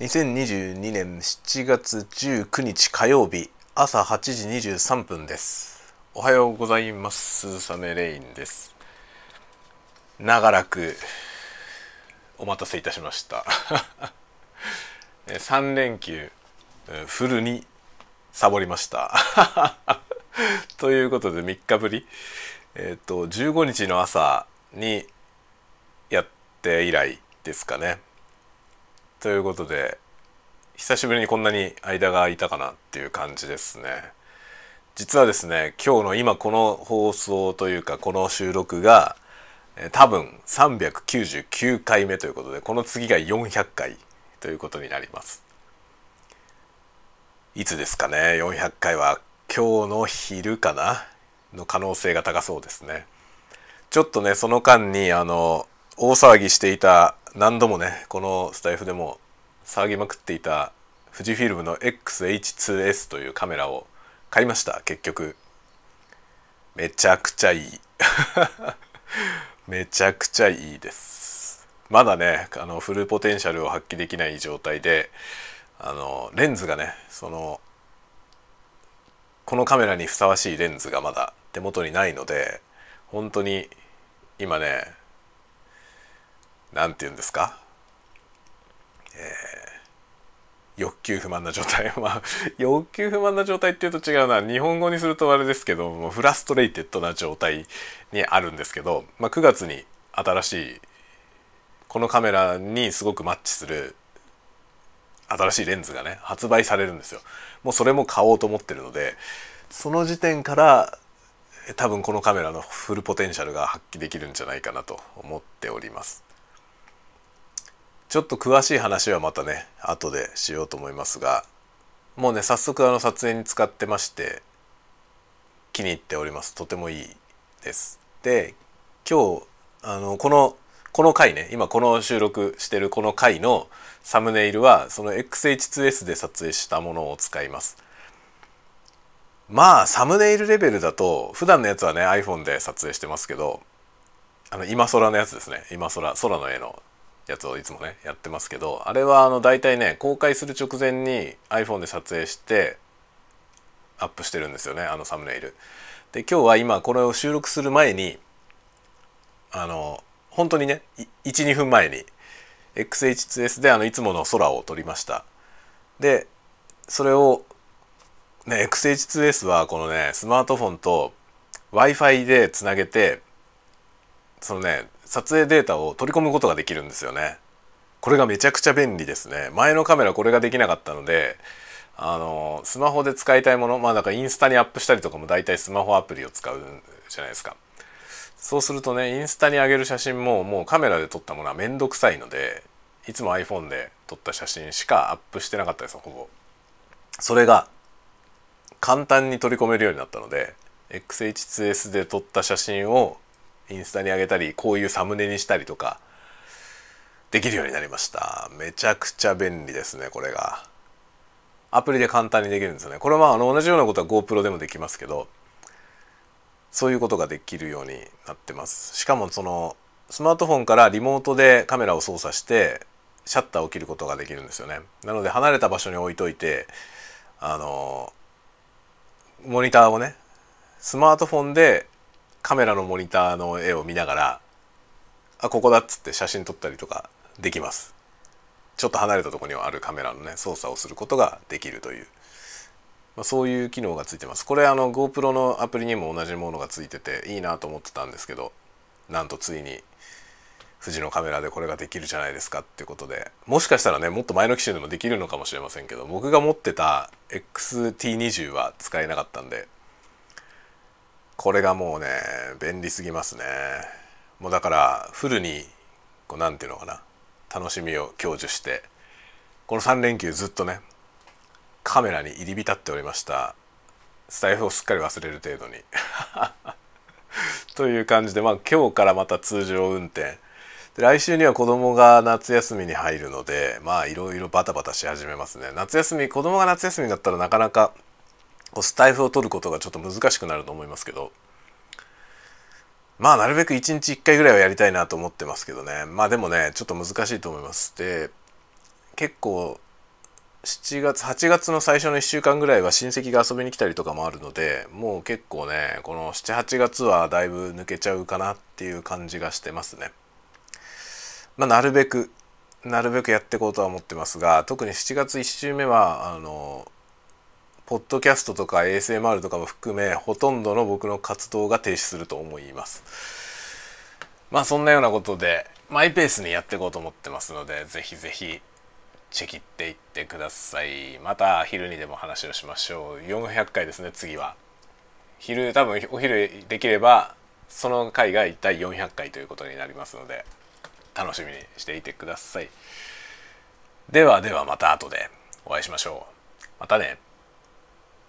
2022年7月19日火曜日朝8時23分です。おはようございます。サネレインです。長らくお待たせいたしました。3連休フルにサボりました。ということで3日ぶり。えっ、ー、と15日の朝にやって以来ですかね。ということで久しぶりにこんなに間が空いたかなっていう感じですね。実はですね今日の今この放送というかこの収録が多分399回目ということでこの次が400回ということになります。いつですかね？400回は今日の昼かな？の可能性が高そうですね。ちょっとねその間にあの大騒ぎしていた何度もねこのスタイフでも騒ぎまくっていた富士フィルムの XH2S というカメラを買いました結局。めちゃくちゃいい。めちゃくちゃいいです。まだねあのフルポテンシャルを発揮できない状態であのレンズがねそのこのカメラにふさわしいレンズがまだ手元にないので本当に今ね何て言うんですか、えー、欲求不満な状態。まあ 欲求不満な状態っていうと違うな。日本語にするとあれですけどもフラストレイテッドな状態にあるんですけど、まあ、9月に新しいこのカメラにすごくマッチする新しいレンズがね発売されるんですよ。もうそれも買おうと思ってるのでその時点から多分このカメラのフルポテンシャルが発揮できるんじゃないかなと思っております。ちょっと詳しい話はまたね後でしようと思いますがもうね早速あの撮影に使ってまして気に入っております。とてもいいです。で今日あのこのこの回ね今この収録してるこの回のサムネイルはその XH2S で撮影したものを使います。まあサムネイルレベルだと普段のやつはね iPhone で撮影してますけどあの今空のやつですね。今空空の絵のやつをいつもねやってますけどあれはあの大体ね公開する直前に iPhone で撮影してアップしてるんですよねあのサムネイル。で今日は今これを収録する前にあの本当にね12分前に XH2S であのいつもの空を撮りました。でそれをね XH2S はこのねスマートフォンと w i f i でつなげてそのね撮影データを取り込むことができるんですよね。これがめちゃくちゃ便利ですね。前のカメラこれができなかったのであのスマホで使いたいものまあだからインスタにアップしたりとかも大体スマホアプリを使うじゃないですか。そうするとねインスタに上げる写真ももうカメラで撮ったものはめんどくさいのでいつも iPhone で撮った写真しかアップしてなかったですほぼ。それが簡単に取り込めるようになったので XH2S で撮った写真をインスタに上げたりこういうサムネにしたりとかできるようになりました。めちゃくちゃ便利ですねこれが。アプリで簡単にできるんですよね。これはあの同じようなことは GoPro でもできますけどそういうことができるようになってます。しかもそのスマートフォンからリモートでカメラを操作してシャッターを切ることができるんですよね。なので離れた場所に置いといてあのモニターをねスマートフォンでカメラのモニターの絵を見ながらあここだっつって写真撮ったりとかできます。ちょっと離れたとこにはあるカメラのね操作をすることができるという、まあ、そういう機能がついてます。これあの GoPro のアプリにも同じものがついてていいなと思ってたんですけどなんとついに富士のカメラでこれができるじゃないですかっていうことで。もしかしたらねもっと前の機種でもできるのかもしれませんけど僕が持ってた XT20 は使えなかったんでこれがもうね便利すぎますね。もうだからフルにこうなんていうのかな。楽しみを享受してこの3連休ずっとねカメラに入り浸っておりました。スタイフをすっかり忘れる程度に。という感じでまあ今日からまた通常運転。で来週には子供が夏休みに入るのでまあいろいろバタバタし始めますね。夏休み子供が夏休みだったらなかなかこうスタイフを取ることがちょっと難しくなると思いますけど。まあなるべく1日1回ぐらいはやりたいなと思ってますけどね。まあでもねちょっと難しいと思います。で結構7月8月の最初の1週間ぐらいは親戚が遊びに来たりとかもあるのでもう結構ねこの78月はだいぶ抜けちゃうかなっていう感じがしてますね。まあ、なるべくなるべくやっていこうとは思ってますが特に7月1週目はあのポッドキャストとか ASMR とかも含めほとんどの僕の活動が停止すると思います。まあそんなようなことでマイペースにやっていこうと思ってますのでぜひぜひチェキっていってください。また昼にでも話をしましょう。400回ですね次は。昼多分お昼できればその回が第400回ということになりますので楽しみにしていてください。ではではまた後でお会いしましょう。またね。